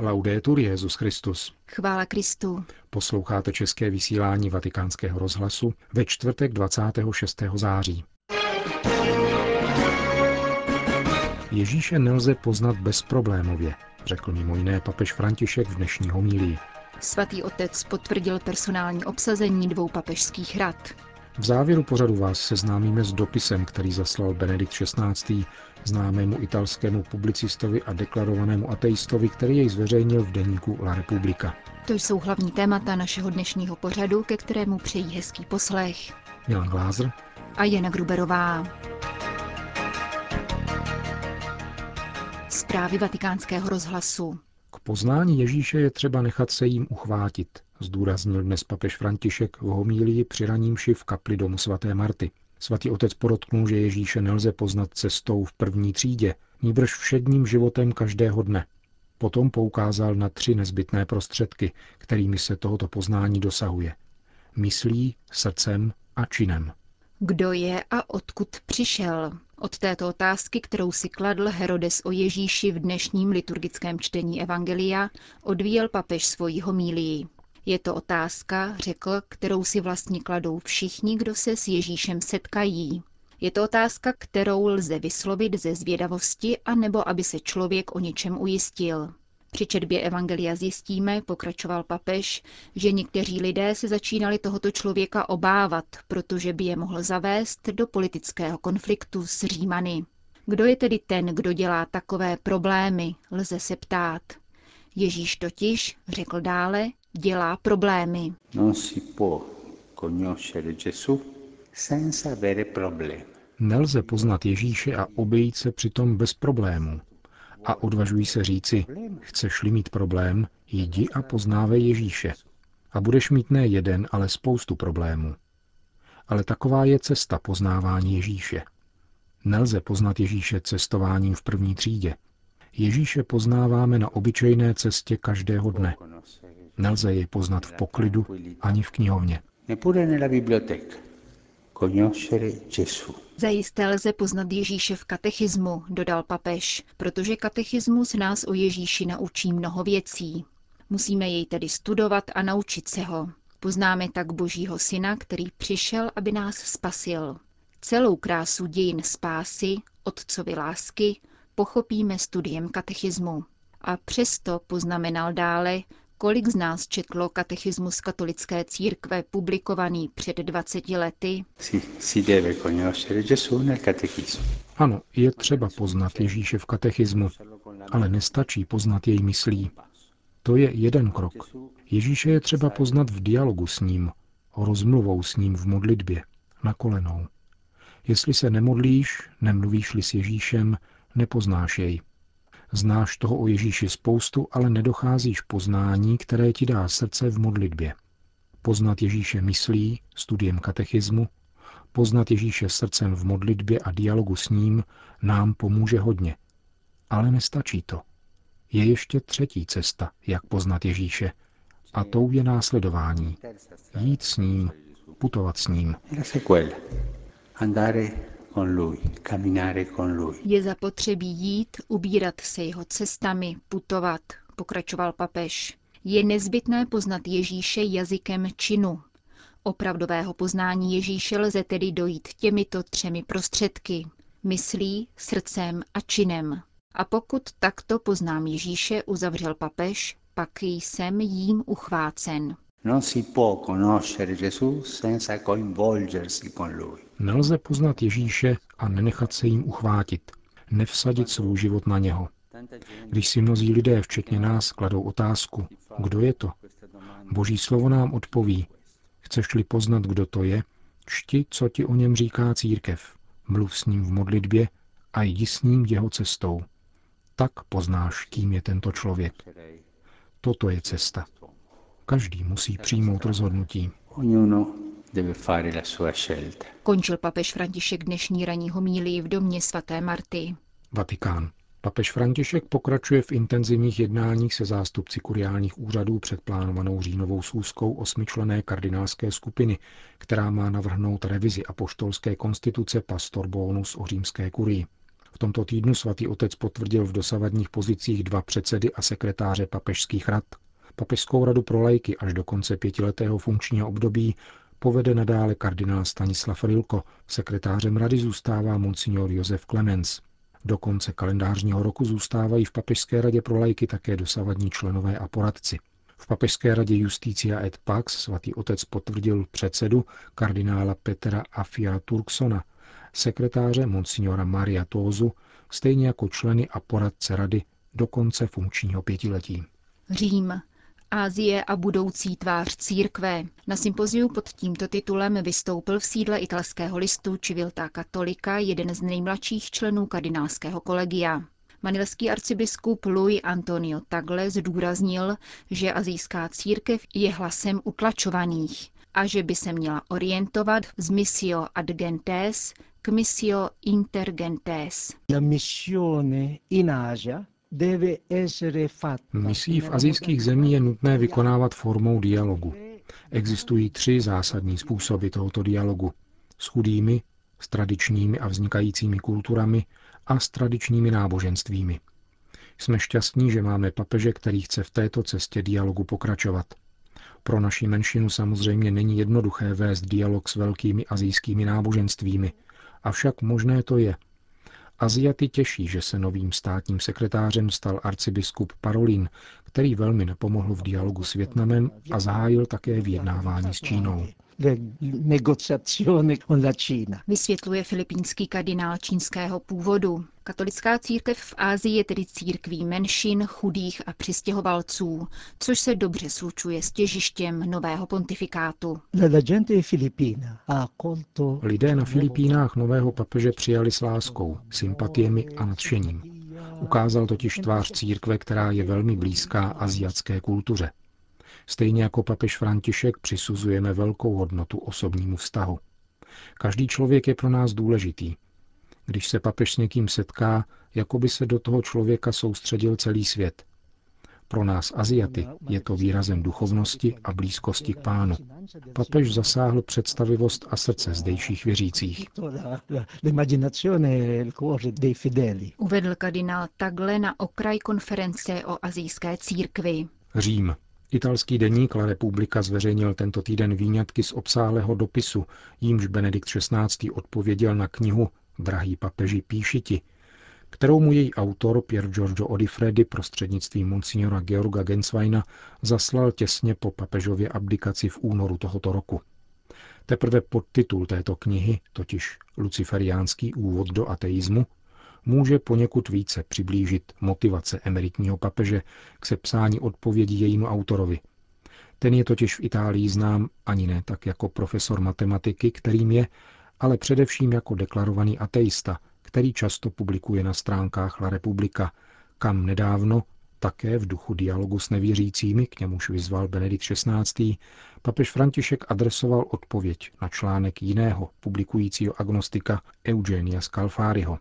Laudetur Jezus Christus. Chvála Kristu. Posloucháte české vysílání Vatikánského rozhlasu ve čtvrtek 26. září. Ježíše nelze poznat bezproblémově, řekl mimo jiné papež František v dnešní homílii. Svatý otec potvrdil personální obsazení dvou papežských rad. V závěru pořadu vás seznámíme s dopisem, který zaslal Benedikt XVI. známému italskému publicistovi a deklarovanému ateistovi, který jej zveřejnil v deníku La Repubblica. To jsou hlavní témata našeho dnešního pořadu, ke kterému přejí hezký poslech. Milan Glázer a Jana Gruberová. Zprávy vatikánského rozhlasu. K poznání Ježíše je třeba nechat se jim uchvátit, zdůraznil dnes papež František v homílii při ranímši v kapli domu svaté Marty. Svatý otec podotknul, že Ježíše nelze poznat cestou v první třídě, níbrž všedním životem každého dne. Potom poukázal na tři nezbytné prostředky, kterými se tohoto poznání dosahuje. Myslí, srdcem a činem. Kdo je a odkud přišel? Od této otázky, kterou si kladl Herodes o Ježíši v dnešním liturgickém čtení Evangelia, odvíjel papež svojí homílii. Je to otázka, řekl, kterou si vlastně kladou všichni, kdo se s Ježíšem setkají. Je to otázka, kterou lze vyslovit ze zvědavosti, anebo aby se člověk o něčem ujistil. Při četbě Evangelia zjistíme, pokračoval papež, že někteří lidé se začínali tohoto člověka obávat, protože by je mohl zavést do politického konfliktu s Římany. Kdo je tedy ten, kdo dělá takové problémy, lze se ptát. Ježíš totiž, řekl dále, dělá problémy. Non si può conoscere Gesù senza avere problemi. Nelze poznat Ježíše a obejít se přitom bez problémů. A odvažují se říci, chceš-li mít problém, jdi a poznávej Ježíše. A budeš mít ne jeden, ale spoustu problémů. Ale taková je cesta poznávání Ježíše. Nelze poznat Ježíše cestováním v první třídě. Ježíše poznáváme na obyčejné cestě každého dne. Nelze jej poznat v poklidu ani v knihovně. Zajisté lze poznat Ježíše v katechismu, dodal papež, protože katechismus nás o Ježíši naučí mnoho věcí. Musíme jej tedy studovat a naučit se ho. Poznáme tak Božího Syna, který přišel, aby nás spasil. Celou krásu dějin spásy, otcovy lásky, pochopíme studiem katechismu. A přesto poznamenal dále, Kolik z nás četlo katechismus katolické církve publikovaný před 20 lety? Ano, je třeba poznat Ježíše v katechismu, ale nestačí poznat jej myslí. To je jeden krok. Ježíše je třeba poznat v dialogu s ním, rozmluvou s ním v modlitbě, na kolenou. Jestli se nemodlíš, nemluvíš-li s Ježíšem, nepoznáš jej. Znáš toho o Ježíši spoustu, ale nedocházíš poznání, které ti dá srdce v modlitbě. Poznat Ježíše myslí, studiem katechismu, poznat Ježíše srdcem v modlitbě a dialogu s ním nám pomůže hodně. Ale nestačí to. Je ještě třetí cesta, jak poznat Ježíše, a tou je následování. Jít s ním, putovat s ním. Je zapotřebí jít, ubírat se jeho cestami, putovat, pokračoval papež. Je nezbytné poznat Ježíše jazykem činu. Opravdového poznání Ježíše lze tedy dojít těmito třemi prostředky. Myslí, srdcem a činem. A pokud takto poznám Ježíše, uzavřel papež, pak jsem jím uchvácen. Non si può conoscere Gesù senza coinvolgersi con lui. Nelze poznat Ježíše a nenechat se jim uchvátit, nevsadit svůj život na něho. Když si mnozí lidé, včetně nás, kladou otázku, kdo je to? Boží slovo nám odpoví, chceš-li poznat, kdo to je, čti, co ti o něm říká církev, mluv s ním v modlitbě a jdi s ním jeho cestou. Tak poznáš, kým je tento člověk. Toto je cesta. Každý musí přijmout rozhodnutí. Končil papež František dnešní ranní homílii v domě svaté Marty. Vatikán. Papež František pokračuje v intenzivních jednáních se zástupci kuriálních úřadů před plánovanou říjnovou schůzkou osmičlené kardinálské skupiny, která má navrhnout revizi apoštolské konstituce Pastor Bonus o římské kurii. V tomto týdnu svatý otec potvrdil v dosavadních pozicích dva předsedy a sekretáře papežských rad. Papežskou radu pro lajky až do konce pětiletého funkčního období povede nadále kardinál Stanislav Rilko, sekretářem rady zůstává monsignor Josef Clemens. Do konce kalendářního roku zůstávají v Papežské radě pro lajky také dosavadní členové a poradci. V Papežské radě Justícia et Pax svatý otec potvrdil předsedu kardinála Petra Afia Turksona, sekretáře monsignora Maria Tózu, stejně jako členy a poradce rady do konce funkčního pětiletí. Řím. Ázie a budoucí tvář církve. Na sympoziu pod tímto titulem vystoupil v sídle italského listu Civilta Katolika jeden z nejmladších členů kardinálského kolegia. Manilský arcibiskup Louis Antonio Tagle zdůraznil, že azijská církev je hlasem utlačovaných a že by se měla orientovat z missio ad gentes k missio intergentes. La Misí v azijských zemí je nutné vykonávat formou dialogu. Existují tři zásadní způsoby tohoto dialogu. S chudými, s tradičními a vznikajícími kulturami a s tradičními náboženstvími. Jsme šťastní, že máme papeže, který chce v této cestě dialogu pokračovat. Pro naši menšinu samozřejmě není jednoduché vést dialog s velkými azijskými náboženstvími, avšak možné to je – Aziaty těší, že se novým státním sekretářem stal arcibiskup Parolin, který velmi napomohl v dialogu s Větnamem a zahájil také vyjednávání s Čínou. Vysvětluje filipínský kardinál čínského původu. Katolická církev v Ázii je tedy církví menšin, chudých a přistěhovalců, což se dobře slučuje s těžištěm nového pontifikátu. Lidé na Filipínách nového papeže přijali s láskou, sympatiemi a nadšením. Ukázal totiž tvář církve, která je velmi blízká aziatské kultuře. Stejně jako papež František přisuzujeme velkou hodnotu osobnímu vztahu. Každý člověk je pro nás důležitý. Když se papež s někým setká, jako by se do toho člověka soustředil celý svět. Pro nás Aziaty je to výrazem duchovnosti a blízkosti k pánu. Papež zasáhl představivost a srdce zdejších věřících. Uvedl kardinál Tagle na okraj konference o azijské církvi. Řím. Italský deník La Repubblica zveřejnil tento týden výňatky z obsáhlého dopisu, jímž Benedikt XVI. odpověděl na knihu Drahý papeži píšiti, kterou mu její autor Pier Giorgio Odifredi prostřednictvím monsignora Georga Gensweina zaslal těsně po papežově abdikaci v únoru tohoto roku. Teprve podtitul této knihy, totiž Luciferiánský úvod do ateismu, může poněkud více přiblížit motivace emeritního papeže k sepsání odpovědi jejímu autorovi. Ten je totiž v Itálii znám ani ne tak jako profesor matematiky, kterým je, ale především jako deklarovaný ateista, který často publikuje na stránkách La Republika, kam nedávno, také v duchu dialogu s nevěřícími, k němuž vyzval Benedikt XVI., papež František adresoval odpověď na článek jiného publikujícího agnostika Eugenia Scalfariho.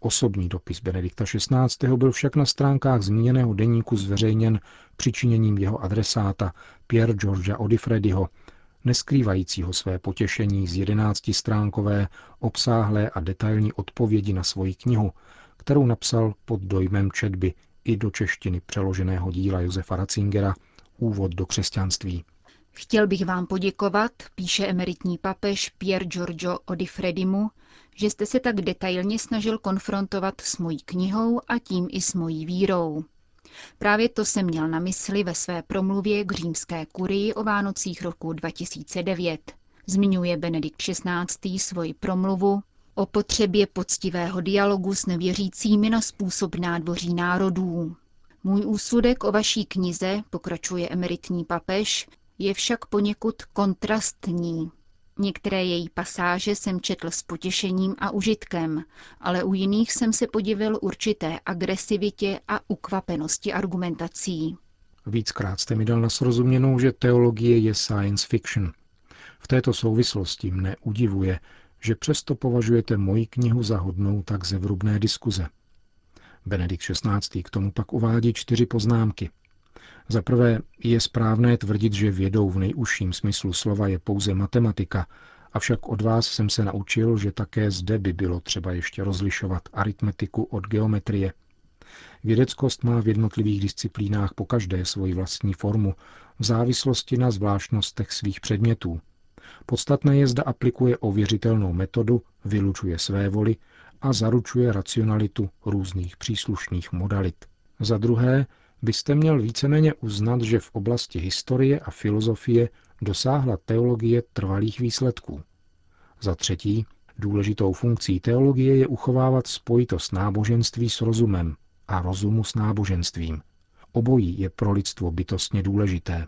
Osobní dopis Benedikta XVI. byl však na stránkách zmíněného deníku zveřejněn přičiněním jeho adresáta Pier Giorgia Odifrediho, neskrývajícího své potěšení z jedenáctistránkové, obsáhlé a detailní odpovědi na svoji knihu, kterou napsal pod dojmem četby i do češtiny přeloženého díla Josefa Ratzingera Úvod do křesťanství. Chtěl bych vám poděkovat, píše emeritní papež Pier Giorgio Odifredimu, že jste se tak detailně snažil konfrontovat s mojí knihou a tím i s mojí vírou. Právě to jsem měl na mysli ve své promluvě k římské kurii o Vánocích roku 2009. Zmiňuje Benedikt XVI. svoji promluvu o potřebě poctivého dialogu s nevěřícími na způsob nádvoří národů. Můj úsudek o vaší knize, pokračuje emeritní papež, je však poněkud kontrastní. Některé její pasáže jsem četl s potěšením a užitkem, ale u jiných jsem se podivil určité agresivitě a ukvapenosti argumentací. Víckrát jste mi dal na srozuměnou, že teologie je science fiction. V této souvislosti mne udivuje, že přesto považujete moji knihu za hodnou tak zevrubné diskuze. Benedikt XVI. k tomu pak uvádí čtyři poznámky – za prvé je správné tvrdit, že vědou v nejužším smyslu slova je pouze matematika Avšak od vás jsem se naučil, že také zde by bylo třeba ještě rozlišovat aritmetiku od geometrie. Vědeckost má v jednotlivých disciplínách po každé svoji vlastní formu, v závislosti na zvláštnostech svých předmětů. Podstatné je, zda aplikuje ověřitelnou metodu, vylučuje své voli a zaručuje racionalitu různých příslušných modalit. Za druhé, byste měl víceméně uznat, že v oblasti historie a filozofie dosáhla teologie trvalých výsledků. Za třetí, důležitou funkcí teologie je uchovávat spojitost náboženství s rozumem a rozumu s náboženstvím. Obojí je pro lidstvo bytostně důležité.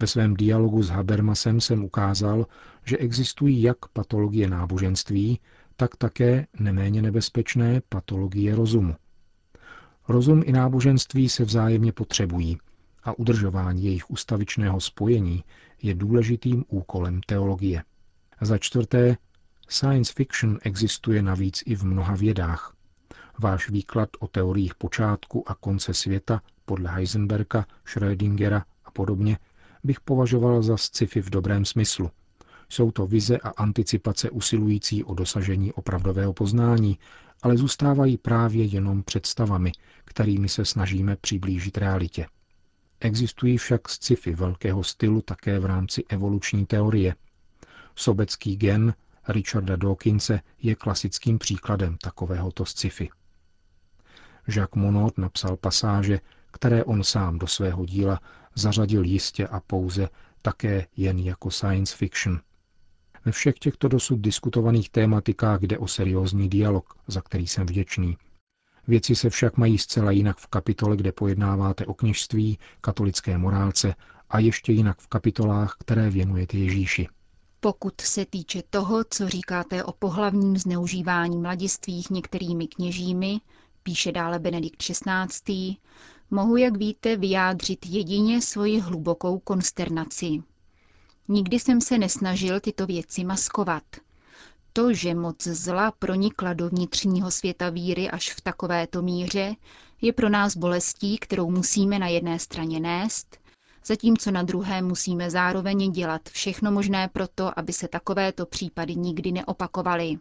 Ve svém dialogu s Habermasem jsem ukázal, že existují jak patologie náboženství, tak také neméně nebezpečné patologie rozumu. Rozum i náboženství se vzájemně potřebují a udržování jejich ustavičného spojení je důležitým úkolem teologie. Za čtvrté, science fiction existuje navíc i v mnoha vědách. Váš výklad o teoriích počátku a konce světa podle Heisenberga, Schrödingera a podobně bych považoval za sci-fi v dobrém smyslu. Jsou to vize a anticipace usilující o dosažení opravdového poznání, ale zůstávají právě jenom představami, kterými se snažíme přiblížit realitě. Existují však sci-fi velkého stylu také v rámci evoluční teorie. Sobecký gen Richarda Dawkinse je klasickým příkladem takovéhoto sci-fi. Jacques Monod napsal pasáže, které on sám do svého díla zařadil jistě a pouze také jen jako science fiction. Ve všech těchto dosud diskutovaných tématikách jde o seriózní dialog, za který jsem vděčný. Věci se však mají zcela jinak v kapitole, kde pojednáváte o kněžství, katolické morálce a ještě jinak v kapitolách, které věnujete Ježíši. Pokud se týče toho, co říkáte o pohlavním zneužívání mladistvých některými kněžími, píše dále Benedikt XVI., mohu, jak víte, vyjádřit jedině svoji hlubokou konsternaci. Nikdy jsem se nesnažil tyto věci maskovat. To, že moc zla pronikla do vnitřního světa víry až v takovéto míře, je pro nás bolestí, kterou musíme na jedné straně nést, zatímco na druhé musíme zároveň dělat všechno možné proto, aby se takovéto případy nikdy neopakovaly.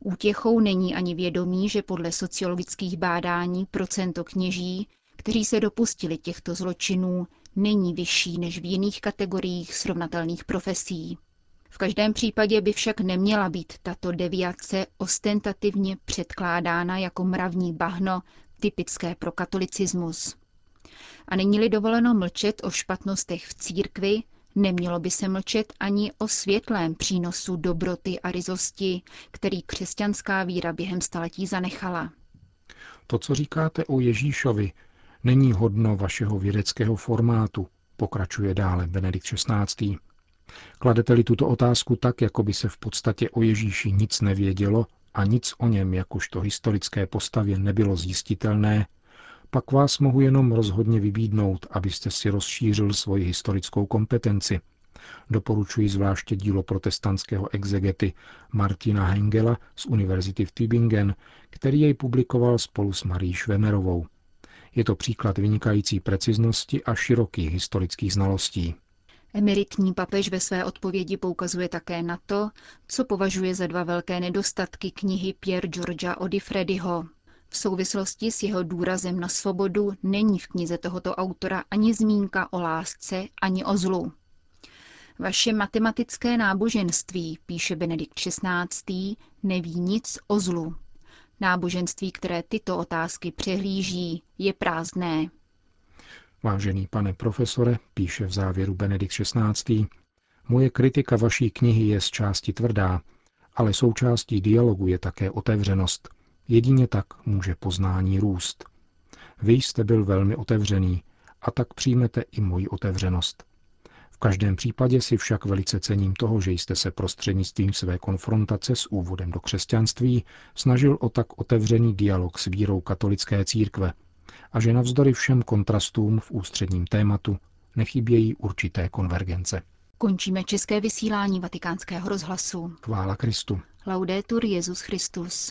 Útěchou není ani vědomí, že podle sociologických bádání procento kněží, kteří se dopustili těchto zločinů, není vyšší než v jiných kategoriích srovnatelných profesí. V každém případě by však neměla být tato deviace ostentativně předkládána jako mravní bahno typické pro katolicismus. A není-li dovoleno mlčet o špatnostech v církvi, nemělo by se mlčet ani o světlém přínosu dobroty a rizosti, který křesťanská víra během staletí zanechala. To, co říkáte o Ježíšovi, není hodno vašeho vědeckého formátu, pokračuje dále Benedikt XVI. Kladete-li tuto otázku tak, jako by se v podstatě o Ježíši nic nevědělo a nic o něm jakožto historické postavě nebylo zjistitelné, pak vás mohu jenom rozhodně vybídnout, abyste si rozšířil svoji historickou kompetenci. Doporučuji zvláště dílo protestantského exegety Martina Hengela z Univerzity v Tübingen, který jej publikoval spolu s Marí Švemerovou. Je to příklad vynikající preciznosti a širokých historických znalostí. Emeritní papež ve své odpovědi poukazuje také na to, co považuje za dva velké nedostatky knihy Pierre Georgia Odifrediho. V souvislosti s jeho důrazem na svobodu není v knize tohoto autora ani zmínka o lásce, ani o zlu. Vaše matematické náboženství, píše Benedikt XVI., neví nic o zlu. Náboženství, které tyto otázky přehlíží, je prázdné. Vážený pane profesore, píše v závěru Benedikt XVI., moje kritika vaší knihy je z části tvrdá, ale součástí dialogu je také otevřenost. Jedině tak může poznání růst. Vy jste byl velmi otevřený a tak přijmete i moji otevřenost každém případě si však velice cením toho, že jste se prostřednictvím své konfrontace s úvodem do křesťanství snažil o tak otevřený dialog s vírou katolické církve a že navzdory všem kontrastům v ústředním tématu nechybějí určité konvergence. Končíme české vysílání vatikánského rozhlasu. Chvála Kristu. Laudetur Jezus Christus.